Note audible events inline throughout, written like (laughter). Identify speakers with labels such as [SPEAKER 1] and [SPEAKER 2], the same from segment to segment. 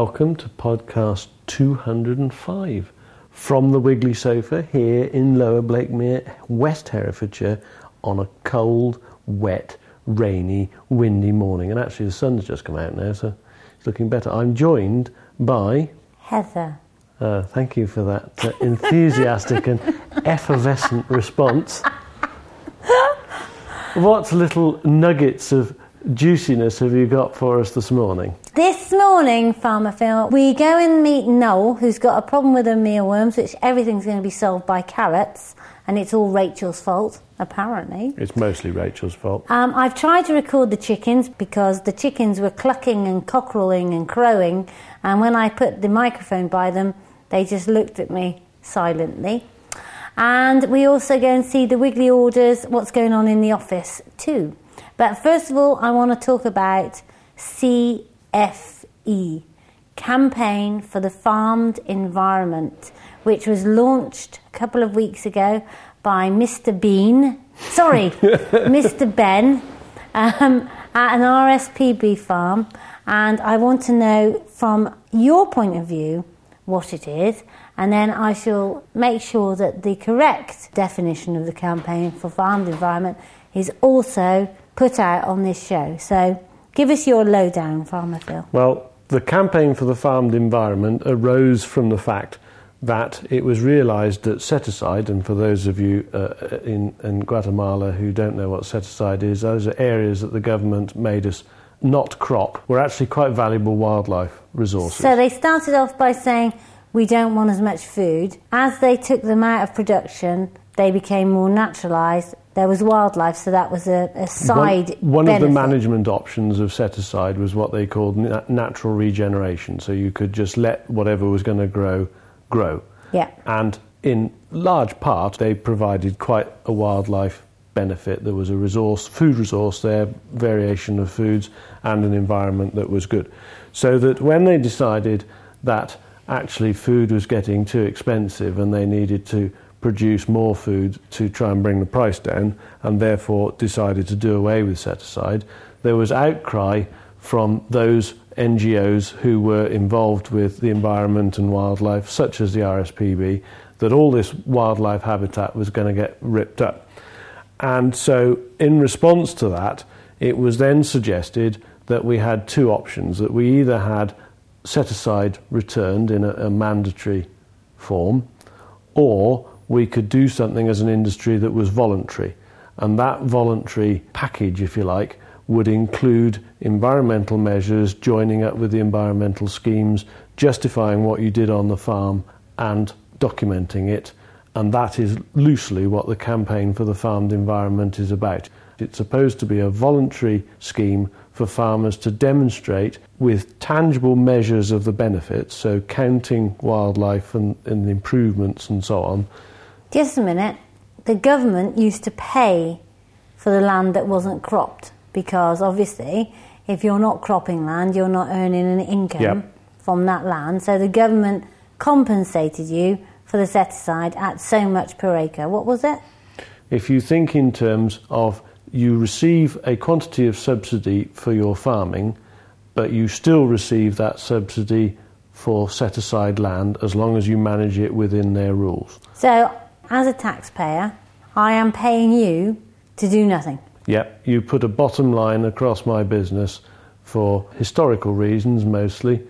[SPEAKER 1] Welcome to podcast 205 from the Wiggly Sofa here in Lower Blakemere, West Herefordshire, on a cold, wet, rainy, windy morning. And actually, the sun's just come out now, so it's looking better. I'm joined by.
[SPEAKER 2] Heather.
[SPEAKER 1] Uh, thank you for that uh, enthusiastic and (laughs) effervescent response. What little nuggets of juiciness have you got for us this morning?
[SPEAKER 2] This morning, Farmer Phil, we go and meet Noel, who's got a problem with her mealworms, which everything's going to be solved by carrots, and it's all Rachel's fault, apparently.
[SPEAKER 1] It's mostly Rachel's fault.
[SPEAKER 2] Um, I've tried to record the chickens because the chickens were clucking and cockerelling and crowing, and when I put the microphone by them, they just looked at me silently. And we also go and see the Wiggly Orders, what's going on in the office too. But first of all, I want to talk about CFE, Campaign for the Farmed Environment, which was launched a couple of weeks ago by Mr. Bean, sorry, (laughs) Mr. Benn, um, at an RSPB farm. And I want to know from your point of view what it is, and then I shall make sure that the correct definition of the campaign for farmed environment is also put out on this show. So give us your lowdown, Farmer Phil.
[SPEAKER 1] Well, the campaign for the farmed environment arose from the fact that it was realised that set aside, and for those of you uh, in, in Guatemala who don't know what set aside is, those are areas that the government made us not crop, were actually quite valuable wildlife resources.
[SPEAKER 2] So they started off by saying, we don't want as much food. As they took them out of production, they became more naturalised. There was wildlife, so that was a, a side.
[SPEAKER 1] One, one of the management options of set aside was what they called na- natural regeneration. So you could just let whatever was going to grow grow.
[SPEAKER 2] Yeah.
[SPEAKER 1] And in large part, they provided quite a wildlife benefit. There was a resource, food resource there, variation of foods, and an environment that was good. So that when they decided that actually food was getting too expensive and they needed to produce more food to try and bring the price down and therefore decided to do away with set aside, there was outcry from those NGOs who were involved with the environment and wildlife, such as the RSPB, that all this wildlife habitat was going to get ripped up. And so, in response to that, it was then suggested that we had two options that we either had set aside returned in a, a mandatory form, or we could do something as an industry that was voluntary. And that voluntary package, if you like, would include environmental measures, joining up with the environmental schemes, justifying what you did on the farm, and documenting it. And that is loosely what the campaign for the farmed environment is about. It's supposed to be a voluntary scheme for farmers to demonstrate with tangible measures of the benefits, so counting wildlife and, and improvements and so on.
[SPEAKER 2] Just a minute. The government used to pay for the land that wasn't cropped because obviously, if you're not cropping land, you're not earning an income
[SPEAKER 1] Yep.
[SPEAKER 2] from that land. So the government compensated you for the set aside at so much per acre. What was it?
[SPEAKER 1] If you think in terms of you receive a quantity of subsidy for your farming, but you still receive that subsidy for set aside land as long as you manage it within their rules.
[SPEAKER 2] So, as a taxpayer, I am paying you to do nothing.
[SPEAKER 1] Yep, you put a bottom line across my business for historical reasons mostly,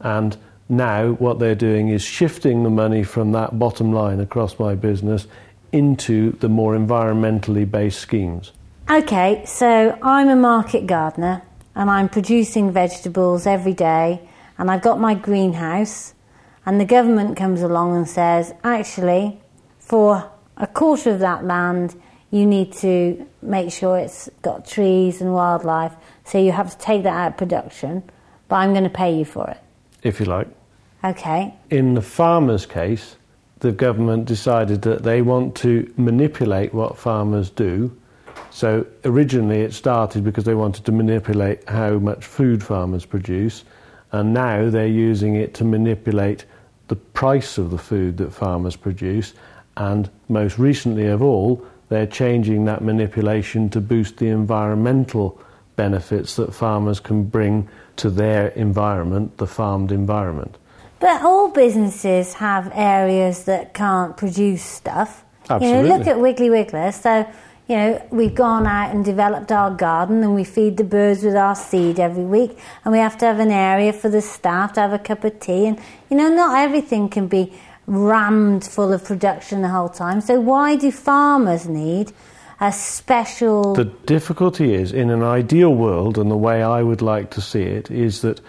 [SPEAKER 1] and now what they're doing is shifting the money from that bottom line across my business into the more environmentally based schemes.
[SPEAKER 2] Okay, so I'm a market gardener and I'm producing vegetables every day and I've got my greenhouse and the government comes along and says, actually, for a quarter of that land, you need to make sure it's got trees and wildlife, so you have to take that out of production, but I'm going to pay you for it.
[SPEAKER 1] If you like.
[SPEAKER 2] Okay,
[SPEAKER 1] In the farmer's case, the government decided that they want to manipulate what farmers do. So originally it started because they wanted to manipulate how much food farmers produce, and now they're using it to manipulate the price of the food that farmers produce. And most recently of all, they're changing that manipulation to boost the environmental benefits that farmers can bring to their environment, the farmed environment.
[SPEAKER 2] But all businesses have areas that can't produce stuff.
[SPEAKER 1] Absolutely.
[SPEAKER 2] You know, look at Wiggly Wigglers. So, you know, we've gone out and developed our garden and we feed the birds with our seed every week and we have to have an area for the staff to have a cup of tea and, you know, not everything can be rammed full of production the whole time. So why do farmers need a special...
[SPEAKER 1] The difficulty is, in an ideal world, and the way I would like to see it, is that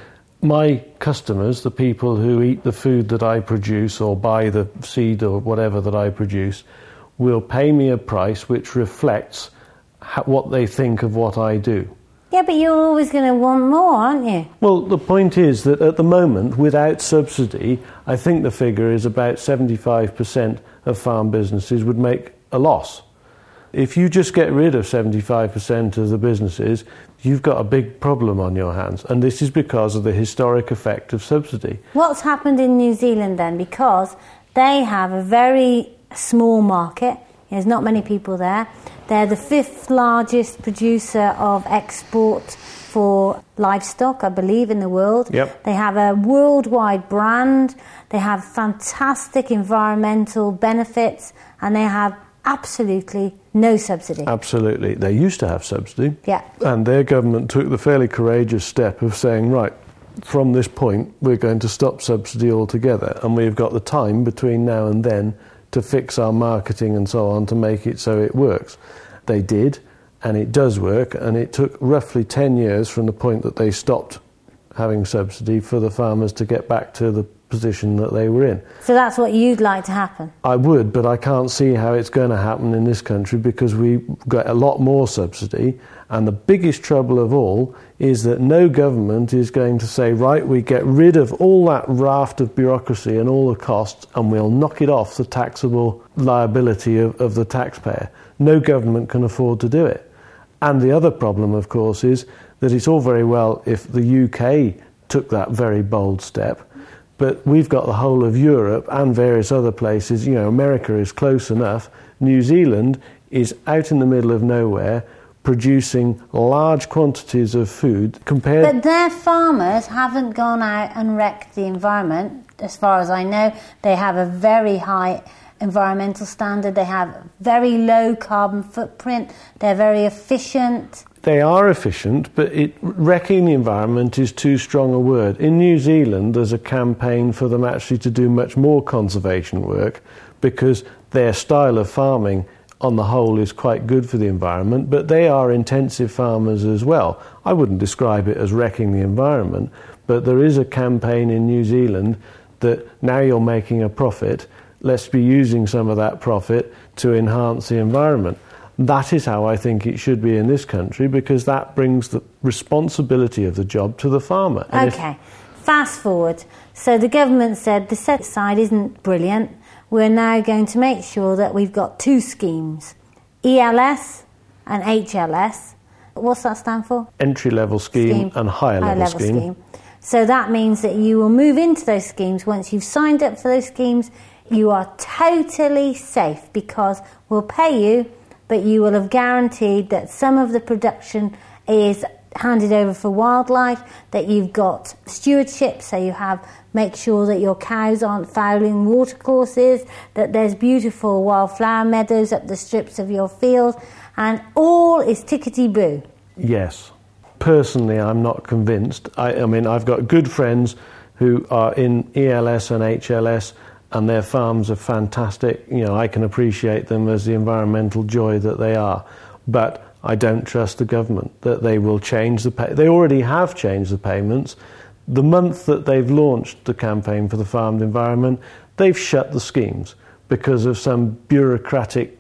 [SPEAKER 1] my customers, the people who eat the food that I produce or buy the seed or whatever that I produce, will pay me a price which reflects what they think of what I do.
[SPEAKER 2] Yeah, but you're always going to want more, aren't you?
[SPEAKER 1] Well, the point is that at the moment, without subsidy, I think the figure is about 75% of farm businesses would make a loss. If you just get rid of 75% of the businesses, you've got a big problem on your hands. And this is because of the historic effect of subsidy.
[SPEAKER 2] What's happened in New Zealand then? Because they have a very small market, there's not many people there. They're the fifth largest producer of export for livestock, I believe, in the world.
[SPEAKER 1] Yep.
[SPEAKER 2] They have a worldwide brand, they have fantastic environmental benefits, and they have absolutely no subsidy.
[SPEAKER 1] Absolutely. They used to have subsidy.
[SPEAKER 2] Yeah.
[SPEAKER 1] And their government took the fairly courageous step of saying, right, from this point, we're going to stop subsidy altogether. And we've got the time between now and then to fix our marketing and so on to make it so it works. They did, and it does work, and it took roughly 10 years from the point that they stopped having subsidy for the farmers to get back to the position that they were in.
[SPEAKER 2] So that's what you'd like to happen?
[SPEAKER 1] I would, but I can't see how it's going to happen in this country because we got a lot more subsidy. And the biggest trouble of all is that no government is going to say, right, we get rid of all that raft of bureaucracy and all the costs and we'll knock it off the taxable liability of, of the taxpayer. No government can afford to do it. And the other problem, of course, is that it's all very well if the UK took that very bold step but we've got the whole of Europe and various other places. You know, America is close enough. New Zealand is out in the middle of nowhere producing large quantities of food compared
[SPEAKER 2] But their farmers haven't gone out and wrecked the environment as far as I know. They have a very high environmental standard. They have very low carbon footprint. They're very efficient.
[SPEAKER 1] They are efficient, but it, wrecking the environment is too strong a word. In New Zealand, there's a campaign for them actually to do much more conservation work because their style of farming, on the whole, is quite good for the environment, but they are intensive farmers as well. I wouldn't describe it as wrecking the environment, but there is a campaign in New Zealand that now you're making a profit, let's be using some of that profit to enhance the environment. That is how I think it should be in this country because that brings the responsibility of the job to the farmer.
[SPEAKER 2] And okay, fast forward. So the government said the set aside isn't brilliant. We're now going to make sure that we've got two schemes ELS and HLS. What's that stand for?
[SPEAKER 1] Entry level scheme, scheme. and higher, higher level, level scheme. scheme.
[SPEAKER 2] So that means that you will move into those schemes once you've signed up for those schemes. You are totally safe because we'll pay you but you will have guaranteed that some of the production is handed over for wildlife, that you've got stewardship, so you have make sure that your cows aren't fouling watercourses, that there's beautiful wildflower meadows up the strips of your field, and all is tickety boo.
[SPEAKER 1] Yes. Personally, I'm not convinced. I, I mean, I've got good friends who are in ELS and HLS and their farms are fantastic. You know, I can appreciate them as the environmental joy that they are, but I don't trust the government that they will change the pay. They already have changed the payments. The month that they've launched the campaign for the farmed environment, they've shut the schemes because of some bureaucratic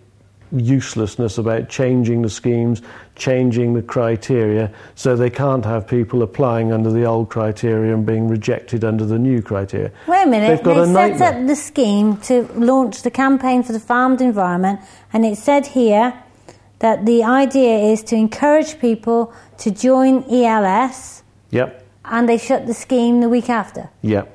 [SPEAKER 1] uselessness about changing the schemes, changing the criteria, so they can't have people applying under the old criteria and being rejected under the new criteria.
[SPEAKER 2] Wait a minute, they set up the scheme to launch the campaign for the farmed environment, and it said here that the idea is to encourage people to join ELS.
[SPEAKER 1] Yep.
[SPEAKER 2] And they shut the scheme the week after.
[SPEAKER 1] Yep.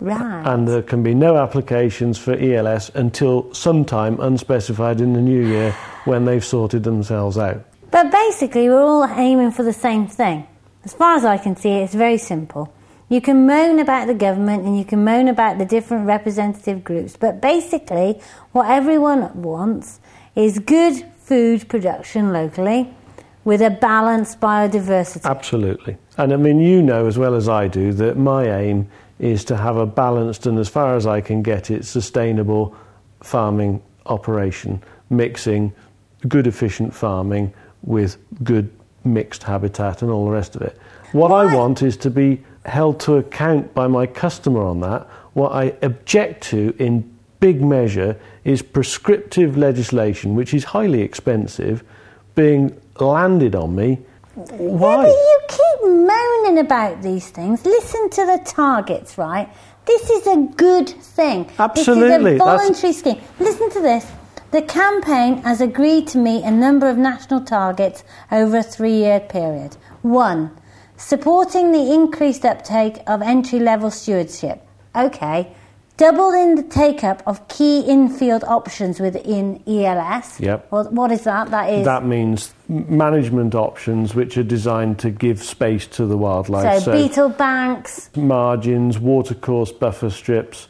[SPEAKER 2] Right.
[SPEAKER 1] And there can be no applications for ELS until sometime unspecified in the new year when they've sorted themselves out.
[SPEAKER 2] But basically, we're all aiming for the same thing. As far as I can see, it's very simple. You can moan about the government and you can moan about the different representative groups, but basically, what everyone wants is good food production locally with a balanced biodiversity.
[SPEAKER 1] Absolutely. And I mean, you know as well as I do that my aim is to have a balanced and, as far as I can get it, sustainable farming operation, mixing good, efficient farming with good mixed habitat and all the rest of it. What I want is to be held to account by my customer on that. What I object to in big measure is prescriptive legislation, which is highly expensive, being landed on me. Why?
[SPEAKER 2] Yeah, but you keep moaning about these things. Listen to the targets, right? This is a good thing.
[SPEAKER 1] Absolutely,
[SPEAKER 2] This is a voluntary scheme. Listen to this. The campaign has agreed to meet a number of national targets over a three year period. One, supporting the increased uptake of entry level stewardship. Okay. Doubling the take up of key infield options within ELS.
[SPEAKER 1] Yep.
[SPEAKER 2] Well, what is that? That is.
[SPEAKER 1] That means management options which are designed to give space to the wildlife.
[SPEAKER 2] so, beetle banks,
[SPEAKER 1] margins, watercourse buffer strips,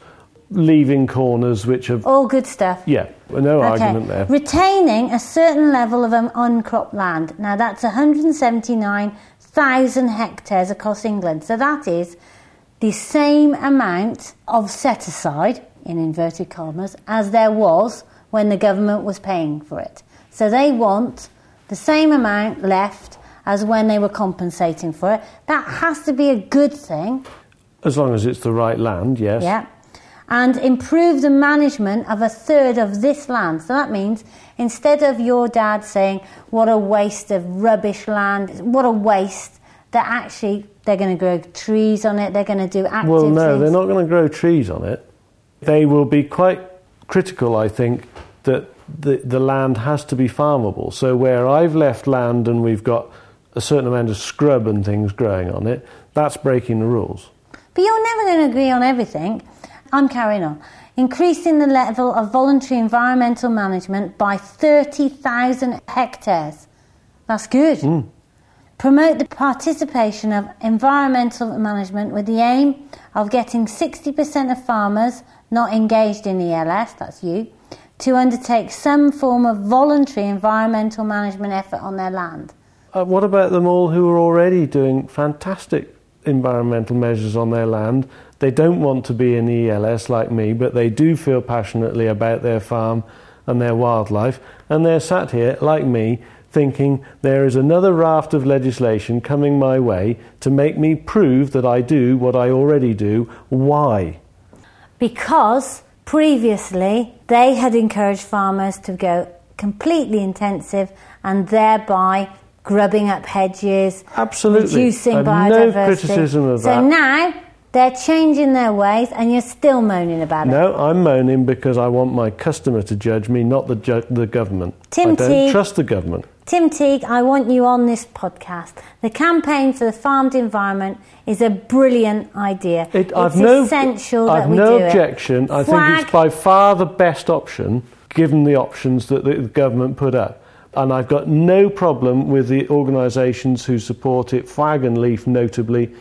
[SPEAKER 1] leaving corners which have.
[SPEAKER 2] all good stuff.
[SPEAKER 1] Yeah, no argument there.
[SPEAKER 2] Retaining a certain level of um, uncropped land. Now that's 179,000 hectares across England. So that is the same amount of set aside, in inverted commas, as there was when the government was paying for it. So they want the same amount left as when they were compensating for it. That has to be a good thing.
[SPEAKER 1] As long as it's the right land, yes.
[SPEAKER 2] Yeah. And improve the management of a third of this land. So that means instead of your dad saying, what a waste of rubbish land, what a waste, that actually they're going to grow trees on it, they're going to do active
[SPEAKER 1] Well, no,
[SPEAKER 2] things.
[SPEAKER 1] they're not going to grow trees on it. They will be quite critical, I think, that the, the land has to be farmable. So where I've left land and we've got a certain amount of scrub and things growing on it, that's breaking the rules.
[SPEAKER 2] But you're never going to agree on everything. I'm carrying on. Increasing the level of voluntary environmental management by 30,000 hectares. That's good.
[SPEAKER 1] Hmm.
[SPEAKER 2] Promote the participation of environmental management with the aim of getting 60% of farmers not engaged in ELS, that's you, to undertake some form of voluntary environmental management effort on their land.
[SPEAKER 1] Uh, what about them all who are already doing fantastic environmental measures on their land? They don't want to be in ELS like me, but they do feel passionately about their farm and their wildlife, and they're sat here like me thinking there is another raft of legislation coming my way to make me prove that I do what I already do. Why?
[SPEAKER 2] because previously they had encouraged farmers to go completely intensive and thereby grubbing up hedges,
[SPEAKER 1] Absolutely.
[SPEAKER 2] reducing
[SPEAKER 1] I've
[SPEAKER 2] biodiversity.
[SPEAKER 1] no criticism of
[SPEAKER 2] so
[SPEAKER 1] that.
[SPEAKER 2] now they're changing their ways and you're still moaning about it.
[SPEAKER 1] No, I'm moaning because I want my customer to judge me, not the, ju- the government.
[SPEAKER 2] Tim
[SPEAKER 1] I don't
[SPEAKER 2] Teague.
[SPEAKER 1] trust the government.
[SPEAKER 2] Tim Teague, I want you on this podcast. The campaign for the farmed environment is a brilliant idea.
[SPEAKER 1] It,
[SPEAKER 2] it's
[SPEAKER 1] I've no,
[SPEAKER 2] essential
[SPEAKER 1] I've
[SPEAKER 2] that we
[SPEAKER 1] no
[SPEAKER 2] do
[SPEAKER 1] objection.
[SPEAKER 2] it.
[SPEAKER 1] I think
[SPEAKER 2] Flag-
[SPEAKER 1] it's by far the best option, given the options that the government put up. And I've got no problem with the organisations who support it, Flag and Leaf notably.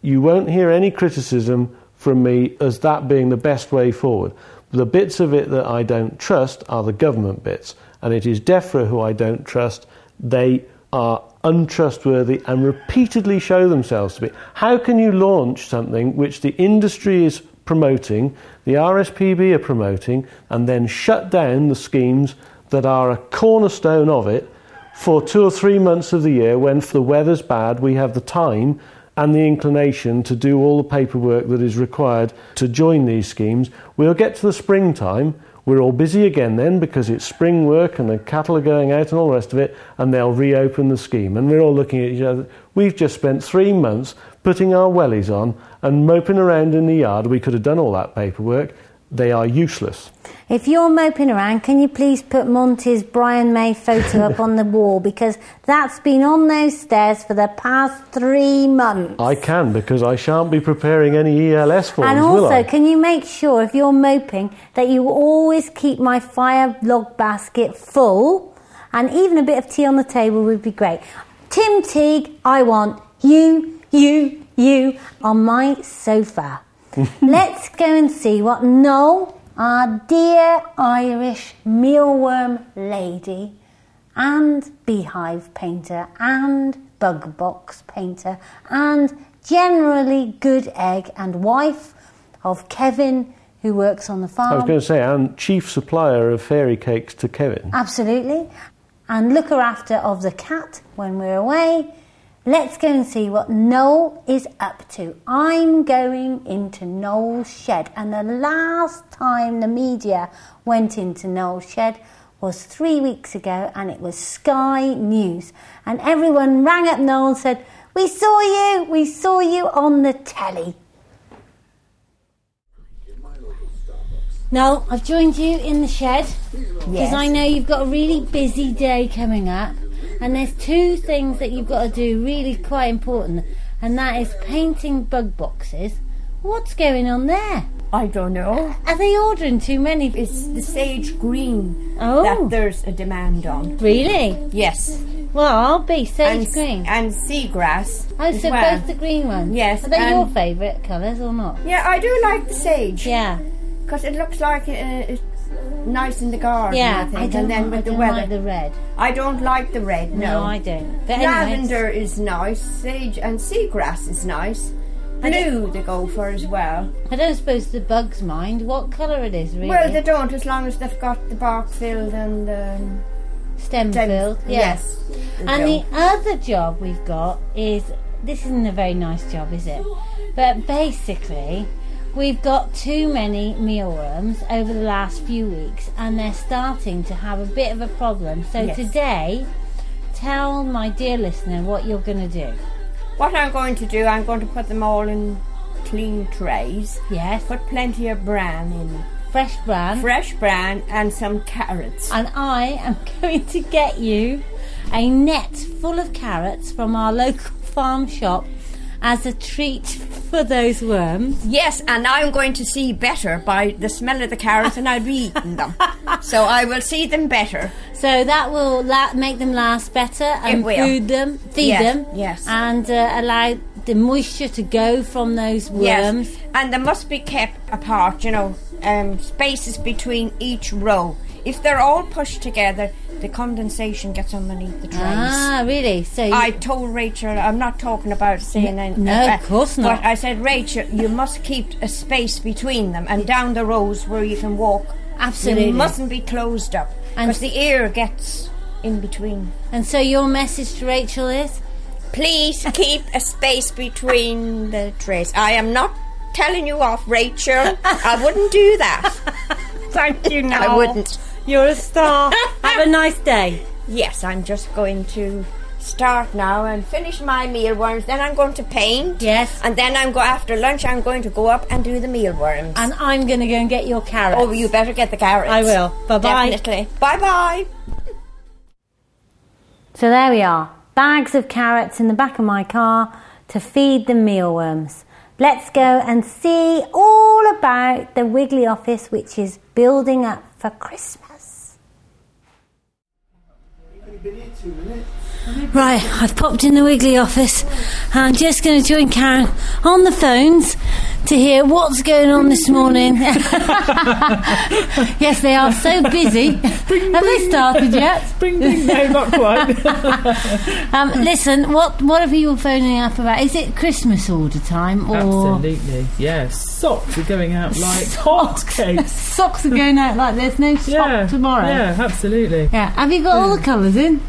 [SPEAKER 1] You won't hear any criticism from me as that being the best way forward. The bits of it that I don't trust are the government bits, and it is DEFRA who I don't trust. They are untrustworthy and repeatedly show themselves to be. How can you launch something which the industry is promoting, the RSPB are promoting, and then shut down the schemes that are a cornerstone of it for two or three months of the year when if the weather's bad, we have the time and the inclination to do all the paperwork that is required to join these schemes. We'll get to the springtime. We're all busy again then because it's spring work and the cattle are going out and all the rest of it, and they'll reopen the scheme. And we're all looking at each other. We've just spent three months putting our wellies on and moping around in the yard. We could have done all that paperwork. They are useless.
[SPEAKER 2] If you're moping around, can you please put Monty's Brian May photo up on the wall because that's been on those stairs for the past three months.
[SPEAKER 1] I can because I shan't be preparing any ELS forms,
[SPEAKER 2] and also, can you make sure if you're moping that you always keep my fire log basket full and even a bit of tea on the table would be great. Tim Teague, I want you, you, you on my sofa. Let's go and see what Noel, our dear Irish mealworm lady, and beehive painter, and bug box painter, and generally good egg and wife of Kevin, who works on the farm.
[SPEAKER 1] I was going to say, and chief supplier of fairy cakes to Kevin.
[SPEAKER 2] Absolutely. And looker after of the cat when we're away. Let's go and see what Noel is up to. I'm going into Noel's shed, and the last time the media went into Noel's shed was three weeks ago, and it was Sky News. And everyone rang up Noel and said, We saw you, we saw you on the telly. Noel, I've joined you in the shed because
[SPEAKER 3] Yes.
[SPEAKER 2] I know you've got a really busy day coming up, and there's two things that you've got to do really quite important, and that is painting bug boxes. What's going on there?
[SPEAKER 3] I don't know.
[SPEAKER 2] Are they ordering too many?
[SPEAKER 3] It's the sage green
[SPEAKER 2] Oh.
[SPEAKER 3] that there's a demand on.
[SPEAKER 2] Really?
[SPEAKER 3] Yes.
[SPEAKER 2] Well, I'll be sage
[SPEAKER 3] and,
[SPEAKER 2] green.
[SPEAKER 3] And seagrass.
[SPEAKER 2] Oh, so
[SPEAKER 3] well.
[SPEAKER 2] both the green ones.
[SPEAKER 3] Yes,
[SPEAKER 2] Are they your favourite colours or not?
[SPEAKER 3] Yeah, I do like the sage.
[SPEAKER 2] Yeah.
[SPEAKER 3] Because it looks like uh, it's nice in the garden.
[SPEAKER 2] Yeah.
[SPEAKER 3] I think.
[SPEAKER 2] I don't,
[SPEAKER 3] and then with the weather.
[SPEAKER 2] like the red.
[SPEAKER 3] I don't like the red. No.
[SPEAKER 2] No, I don't. But
[SPEAKER 3] Lavender is nice. Sage and seagrass is nice. Blue they go for as well.
[SPEAKER 2] I don't suppose the bugs mind what colour it is, really.
[SPEAKER 3] Well, they don't as long as they've got the bark filled and um,
[SPEAKER 2] stem
[SPEAKER 3] stem-
[SPEAKER 2] filled.
[SPEAKER 3] Yes.
[SPEAKER 2] And the other job we've got is this isn't a very nice job, is it? But basically, we've got too many mealworms over the last few weeks, and they're starting to have a bit of a problem. So
[SPEAKER 3] Yes.
[SPEAKER 2] today, tell my dear listener what you're going to do.
[SPEAKER 3] What I'm going to do, I'm going to put them all in clean trays.
[SPEAKER 2] Yes,
[SPEAKER 3] Put plenty of bran in.
[SPEAKER 2] fresh bran.
[SPEAKER 3] Fresh bran and some carrots.
[SPEAKER 2] and I am (laughs) going to get you a net full of carrots from our local farm shop as a treat for those worms.
[SPEAKER 3] Yes, and I'm going to see better by the smell of the carrots and I'll be eating them. (laughs) so I will see them better.
[SPEAKER 2] So that will la- make them last better and food them, feed
[SPEAKER 3] Yes,
[SPEAKER 2] them,
[SPEAKER 3] yes.
[SPEAKER 2] and uh, allow the moisture to go from those worms.
[SPEAKER 3] Yes. And they must be kept apart, you know, um, spaces between each row. If they're all pushed together, the condensation gets underneath the trays.
[SPEAKER 2] Ah, really? So you,
[SPEAKER 3] I told Rachel, I'm not talking about saying
[SPEAKER 2] N-
[SPEAKER 3] any-
[SPEAKER 2] no,
[SPEAKER 3] uh,
[SPEAKER 2] of course not.
[SPEAKER 3] But I said, Rachel, you must keep a space between them and down the rows where you can walk.
[SPEAKER 2] Absolutely.
[SPEAKER 3] You mustn't be closed up because the air gets in between.
[SPEAKER 2] and so your message to Rachel is
[SPEAKER 3] Please keep a space between the trays. I am not telling you off, Rachel. I wouldn't do that. (laughs)
[SPEAKER 2] Thank you,
[SPEAKER 3] I wouldn't.
[SPEAKER 2] You're a star. (laughs) Have a nice day.
[SPEAKER 3] Yes, I'm just going to start now and finish my mealworms. Then I'm going to paint.
[SPEAKER 2] Yes.
[SPEAKER 3] And then I'm go after lunch. I'm going to go up and do the mealworms.
[SPEAKER 2] And I'm going to go and get your carrots.
[SPEAKER 3] oh, you better get the carrots.
[SPEAKER 2] I will. Bye-bye.
[SPEAKER 3] Definitely. Bye bye.
[SPEAKER 2] So there we are. Bags of carrots in the back of my car to feed the mealworms. Let's go and see all about the Wiggly office, which is building up for Christmas. Right, I've popped in the Wiggly office. I'm just going to join Karen on the phones to hear what's going on this morning. (laughs) yes, they are so busy. Have they started yet? (laughs)
[SPEAKER 4] Bing, bing, no, not quite. (laughs)
[SPEAKER 2] Um, listen, what what are you phoning up about? Is it Christmas order time or
[SPEAKER 4] Absolutely, yes. Socks are going out like hotcakes.
[SPEAKER 2] socks are going out like there's no sock
[SPEAKER 4] Yeah,
[SPEAKER 2] tomorrow?
[SPEAKER 4] Yeah, absolutely.
[SPEAKER 2] Yeah. Have you got all the colours in?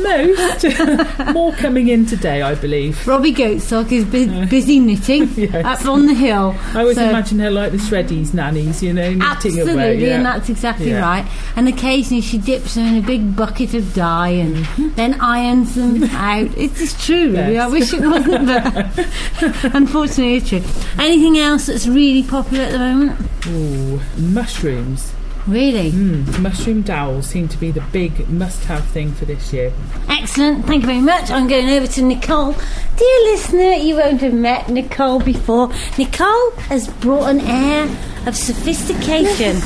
[SPEAKER 4] no, more coming in today, I believe.
[SPEAKER 2] Robbie Goatsock is bu- (laughs) busy knitting (laughs)
[SPEAKER 4] Yes.
[SPEAKER 2] up on the hill.
[SPEAKER 4] I always
[SPEAKER 2] So-
[SPEAKER 4] imagine her like the Shreddies nannies, you know, knitting
[SPEAKER 2] Absolutely,
[SPEAKER 4] away. Yeah.
[SPEAKER 2] and that's exactly
[SPEAKER 4] Yeah.
[SPEAKER 2] right. And occasionally she dips them in a big bucket of dye and mm-hmm. then irons them (laughs) out. It's just true, really.
[SPEAKER 4] Yes.
[SPEAKER 2] I wish it wasn't, but unfortunately it's true. Anything else that's really popular at the moment?
[SPEAKER 4] Ooh, mushrooms.
[SPEAKER 2] Really?
[SPEAKER 4] Mm, mushroom dowels seem to be the big must-have thing for this year.
[SPEAKER 2] Excellent. Thank you very much. I'm going over to Nicole. Dear listener, you won't have met Nicole before. Nicole has brought an air of sophistication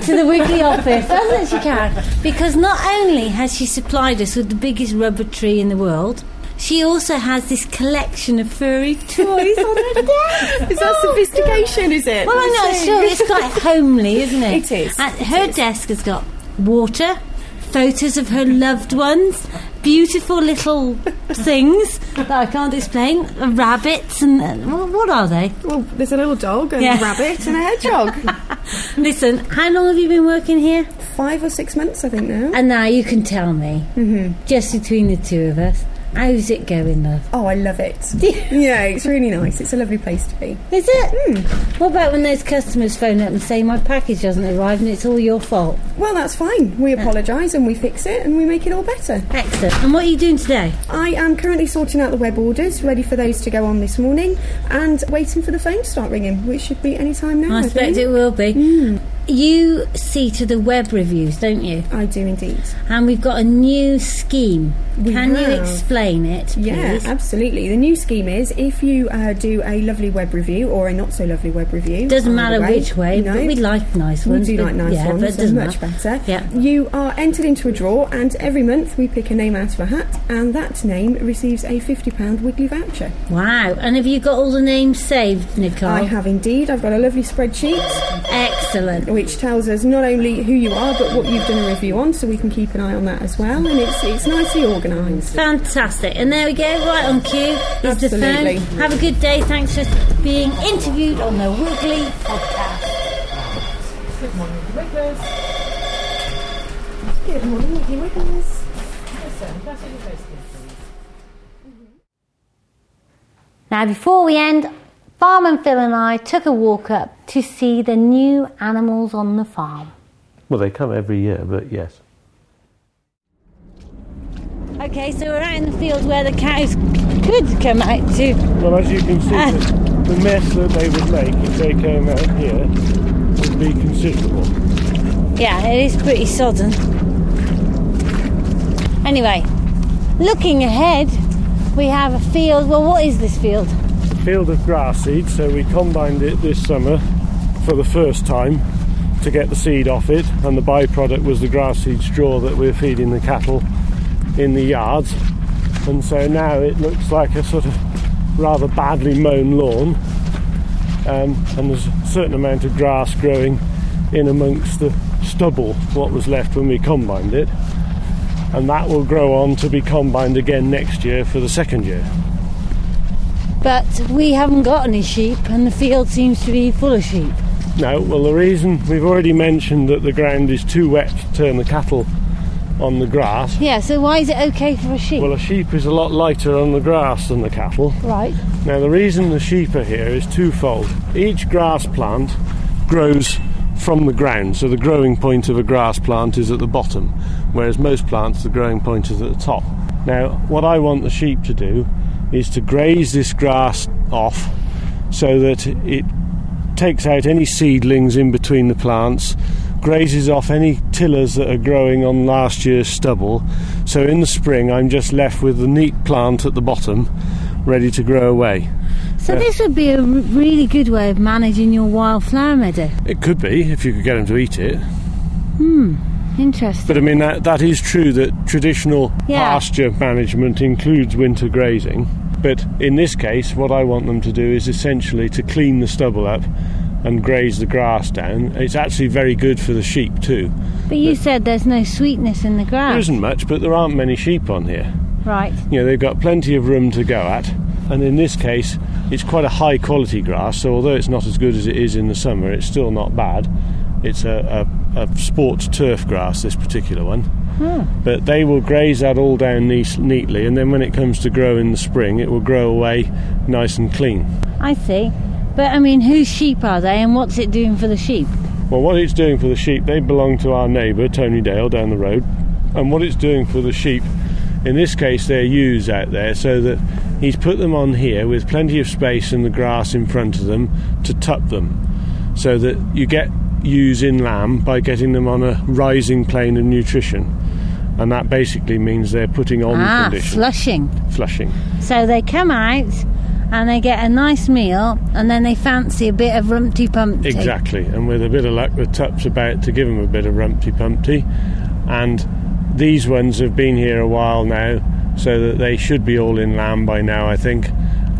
[SPEAKER 2] to the Wiggly office, hasn't she, Karen? Because not only has she supplied us with the biggest rubber tree in the world, she also has this collection of furry toys on her desk. (laughs)
[SPEAKER 5] Is that sophistication, is it?
[SPEAKER 2] Well, I'm not sure. It's quite (laughs) homely, isn't it?
[SPEAKER 5] It is.
[SPEAKER 2] And her desk has got water, photos of her loved ones, beautiful little (laughs) things that I can't explain, uh, rabbits, and uh, what are they?
[SPEAKER 5] Well, there's a little dog, and
[SPEAKER 2] a
[SPEAKER 5] rabbit, and a hedgehog.
[SPEAKER 2] Listen, how long have you been working here?
[SPEAKER 5] Five or six months, I think now.
[SPEAKER 2] And now you can tell me, just between the two of us, how's it going, love?
[SPEAKER 5] Oh, I love it. (laughs) yeah, it's really nice. It's a lovely place to be.
[SPEAKER 2] Is it? Hmm. What about when those customers phone up and say my package hasn't arrived and it's all your fault?
[SPEAKER 5] Well, that's fine. We apologise and we fix it and we make it all better.
[SPEAKER 2] Excellent. And what are you doing today?
[SPEAKER 5] I am currently sorting out the web orders, ready for those to go on this morning, and waiting for the phone to start ringing, which should be any time now.
[SPEAKER 2] I
[SPEAKER 5] I
[SPEAKER 2] expect
[SPEAKER 5] think.
[SPEAKER 2] it will be. Hmm. You see to the web reviews, don't you?
[SPEAKER 5] I do indeed.
[SPEAKER 2] And we've got a new scheme.
[SPEAKER 5] We
[SPEAKER 2] Can you explain it, please?
[SPEAKER 5] Yeah, absolutely. The new scheme is if you uh, do a lovely web review or a not so lovely web review.
[SPEAKER 2] Doesn't matter which way,
[SPEAKER 5] no,
[SPEAKER 2] but we like nice ones.
[SPEAKER 5] we
[SPEAKER 2] do
[SPEAKER 5] like nice
[SPEAKER 2] yeah,
[SPEAKER 5] ones,
[SPEAKER 2] but doesn't
[SPEAKER 5] much
[SPEAKER 2] matter.
[SPEAKER 5] better.
[SPEAKER 2] Yeah.
[SPEAKER 5] You are entered into a draw, and every month we pick a name out of a hat, and that name receives a £50 Wiggly voucher.
[SPEAKER 2] Wow. And have you got all the names saved, Nicole?
[SPEAKER 5] I have indeed. I've got a lovely spreadsheet
[SPEAKER 2] Excellent.
[SPEAKER 5] Which tells us not only who you are but what you've done a review on, so we can keep an eye on that as well. And it's it's nicely organised.
[SPEAKER 2] Fantastic. And there we go, right on cue is the
[SPEAKER 5] Absolutely.
[SPEAKER 2] phone. Have a good day. Thanks for being interviewed on the Wiggly podcast.
[SPEAKER 4] Good morning, Wigglers.
[SPEAKER 5] Good morning, Wiggly Wiggles.
[SPEAKER 4] Listen, can I see your face again, please?
[SPEAKER 2] Now, before we end, Farmer Phil and I took a walk up to see the new animals on the farm.
[SPEAKER 1] Well, they come every year, but yes.
[SPEAKER 2] Okay, so we're out in the field where the cows could come out to.
[SPEAKER 1] Well, as you can see,
[SPEAKER 2] Ah.
[SPEAKER 1] the, the mess that they would make if they came out here would be considerable.
[SPEAKER 2] Yeah, it is pretty sodden. Anyway, looking ahead, we have a field. Well, what is this field?
[SPEAKER 1] A field of grass seed, so we combined it this summer for the first time to get the seed off it, and the byproduct was the grass seed straw that we're feeding the cattle in the yards. And so now it looks like a sort of rather badly mown lawn, um, and there's a certain amount of grass growing in amongst the stubble, what was left when we combined it. And that will grow on to be combined again next year for the second year.
[SPEAKER 2] But we haven't got any sheep, and the field seems to be full of sheep.
[SPEAKER 1] No, well, the reason we've already mentioned that the ground is too wet to turn the cattle on the grass.
[SPEAKER 2] Yeah, so why is it okay for a sheep?
[SPEAKER 1] Well, a sheep is a lot lighter on the grass than the cattle.
[SPEAKER 2] right.
[SPEAKER 1] Now, the reason the sheep are here is twofold. Each grass plant grows from the ground, so the growing point of a grass plant is at the bottom, whereas most plants, the growing point is at the top. Now, what I want the sheep to do is to graze this grass off so that it takes out any seedlings in between the plants, grazes off any tillers that are growing on last year's stubble. So in the spring, I'm just left with the neat plant at the bottom, ready to grow away.
[SPEAKER 2] So this would be a r- really good way of managing your wildflower meadow.
[SPEAKER 1] It could be if you could get them to eat it. Hmm.
[SPEAKER 2] Interesting.
[SPEAKER 1] But I mean, that, that is true that traditional
[SPEAKER 2] Yeah.
[SPEAKER 1] pasture management includes winter grazing. But in this case, what I want them to do is essentially to clean the stubble up and graze the grass down. It's actually very good for the sheep too.
[SPEAKER 2] But you said there's no sweetness in the grass.
[SPEAKER 1] There isn't much, but there aren't many sheep on here.
[SPEAKER 2] Right.
[SPEAKER 1] You know, they've got plenty of room to go at. And in this case, it's quite a high quality grass, so although it's not as good as it is in the summer, it's still not bad. It's a, a, a sports turf grass, this particular one. Hmm. But they will graze that all down neat, neatly, and then when it comes to grow in the spring, it will grow away nice and clean.
[SPEAKER 2] I see. But I mean, whose sheep are they and what's it doing for the sheep?
[SPEAKER 1] Well, what it's doing for the sheep, they belong to our neighbour, Tony Dale, down the road. And what it's doing for the sheep, in this case, they're ewes out there, so that he's put them on here with plenty of space and the grass in front of them to tup them. So that you get ewes in lamb by getting them on a rising plane of nutrition. And that basically means they're putting on
[SPEAKER 2] ah,
[SPEAKER 1] condition,
[SPEAKER 2] flushing.
[SPEAKER 1] flushing.
[SPEAKER 2] So they come out and they get a nice meal and then they fancy a bit of rumpty pumpty.
[SPEAKER 1] Exactly, and with a bit of luck, the tup's about to give them a bit of rumpty pumpty. And these ones have been here a while now, so that they should be all in lamb by now, I think.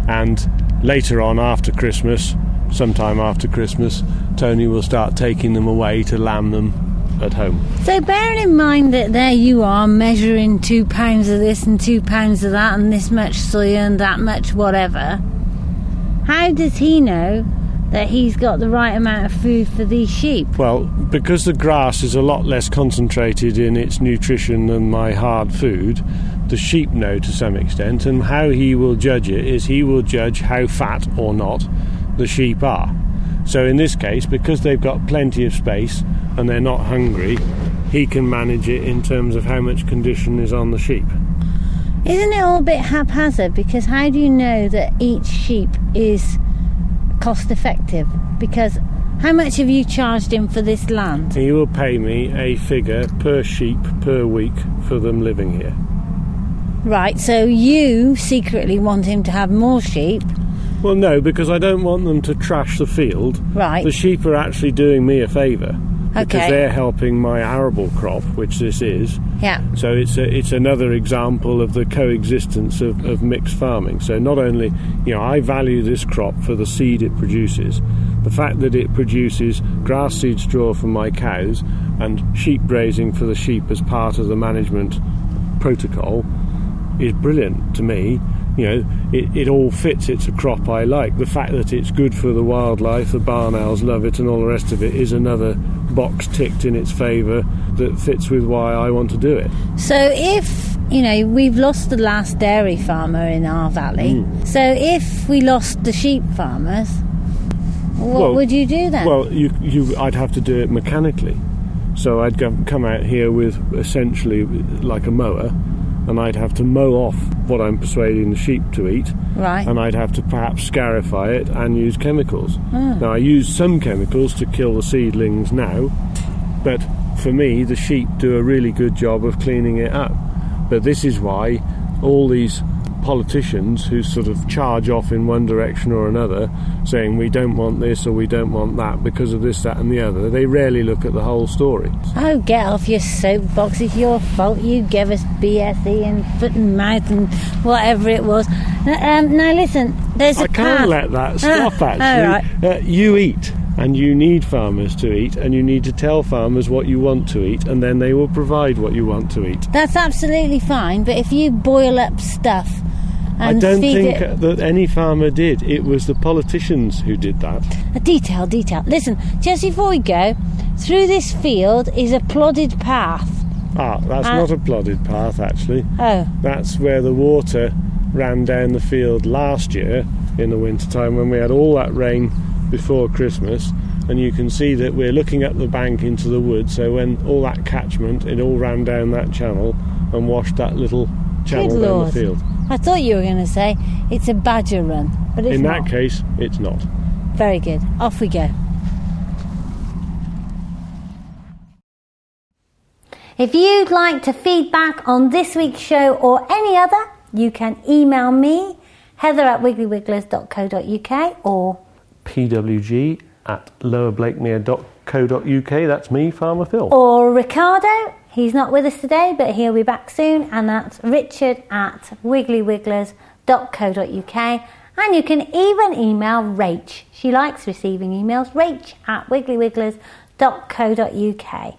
[SPEAKER 1] And later on, after Christmas, sometime after Christmas, Tony will start taking them away to lamb them at home.
[SPEAKER 2] So bearing in mind that there you are measuring two pounds of this and two pounds of that and this much soya and that much whatever, how does he know that he's got the right amount of food for these sheep?
[SPEAKER 1] Well, because the grass is a lot less concentrated in its nutrition than my hard food, the sheep know to some extent, and how he will judge it is he will judge how fat or not the sheep are. So in this case, because they've got plenty of space and they're not hungry, he can manage it in terms of how much condition is on the sheep.
[SPEAKER 2] Isn't it all a bit haphazard? Because how do you know that each sheep is cost effective? Because how much have you charged him for this land?
[SPEAKER 1] He will pay me a figure per sheep per week for them living here.
[SPEAKER 2] Right, so you secretly want him to have more sheep.
[SPEAKER 1] Well, no, because I don't want them to trash the field.
[SPEAKER 2] Right.
[SPEAKER 1] The sheep are actually doing me a favour because they're helping my arable crop, which this is.
[SPEAKER 2] Yeah.
[SPEAKER 1] So it's a, it's another example of the coexistence of, of mixed farming. So not only, you know, I value this crop for the seed it produces, the fact that it produces grass seed straw for my cows and sheep grazing for the sheep as part of the management protocol is brilliant to me. You know, it, it all fits. It's a crop I like. The fact that it's good for the wildlife, the barn owls love it, and all the rest of it is another box ticked in its favour that fits with why I want to do it.
[SPEAKER 2] So if you know we've lost the last dairy farmer in our valley,
[SPEAKER 1] Hmm.
[SPEAKER 2] so if we lost the sheep farmers, what
[SPEAKER 1] Well-
[SPEAKER 2] would you do then?
[SPEAKER 1] Well, you, you, I'd have to do it mechanically. So I'd go, come out here with essentially like a mower, and I'd have to mow off what I'm persuading the sheep to eat,
[SPEAKER 2] right.
[SPEAKER 1] and I'd have to perhaps scarify it and use chemicals. Hmm. Now I use some chemicals to kill the seedlings now, but for me the sheep do a really good job of cleaning it up. But this is why all these politicians who sort of charge off in one direction or another, saying we don't want this or we don't want that because of this, that, and the other, they rarely look at the whole story.
[SPEAKER 2] Oh, get off your soapbox. It's your fault. You gave us BSE and foot and mouth and whatever it was. Uh, Um, now, listen, there's a
[SPEAKER 1] I can't
[SPEAKER 2] path.
[SPEAKER 1] let that stop.
[SPEAKER 2] Ah,
[SPEAKER 1] Actually, uh, you eat, and you need farmers to eat, and you need to tell farmers what you want to eat, and then they will provide what you want to eat.
[SPEAKER 2] That's absolutely fine, but if you boil up stuff
[SPEAKER 1] I don't think
[SPEAKER 2] it.
[SPEAKER 1] that any farmer did. It was the politicians who did that.
[SPEAKER 2] A detail, detail. Listen, just before we go, through this field is a plodded path.
[SPEAKER 1] Ah, that's
[SPEAKER 2] Uh,
[SPEAKER 1] not a plodded path, actually.
[SPEAKER 2] Oh,
[SPEAKER 1] That's where the water ran down the field last year in the winter time when we had all that rain before Christmas. And you can see that we're looking up the bank into the wood. So when all that catchment, it all ran down that channel and washed that little
[SPEAKER 2] good
[SPEAKER 1] down
[SPEAKER 2] lord.
[SPEAKER 1] the field.
[SPEAKER 2] I thought you were going to say it's a badger run, but it's
[SPEAKER 1] In
[SPEAKER 2] not.
[SPEAKER 1] that case, it's not.
[SPEAKER 2] Very good. Off we go. If you'd like to feedback on this week's show or any other, you can email me, heather at wigglywigglers.co.uk or
[SPEAKER 1] pwg at lowerblakemere.co.uk. That's me, Farmer Phil.
[SPEAKER 2] or Ricardo. He's not with us today, but he'll be back soon, and that's richard at wigglywigglers.co.uk. And you can even email Rach. She likes receiving emails. Rach at wigglywigglers.co.uk.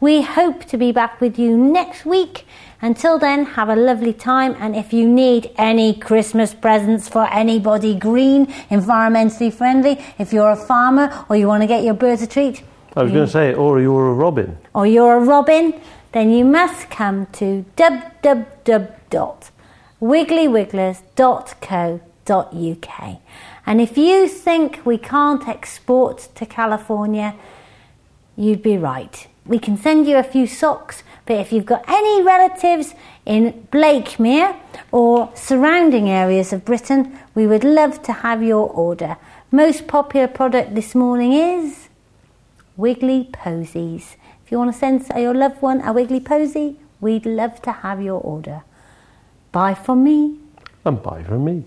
[SPEAKER 2] We hope to be back with you next week. Until then, have a lovely time. And if you need any Christmas presents for anybody green, environmentally friendly, if you're a farmer or you want to get your birds a treat,
[SPEAKER 1] I was going to mm. say, or you're a robin.
[SPEAKER 2] or you're a robin, then you must come to www.wigglywigglers.co.uk. And if you think we can't export to California, you'd be right. We can send you a few socks, but if you've got any relatives in Blakemere or surrounding areas of Britain, we would love to have your order. Most popular product this morning is Wiggly Posies. If you want to send your loved one a Wiggly Posy, we'd love to have your order. Bye from me.
[SPEAKER 1] And bye from me.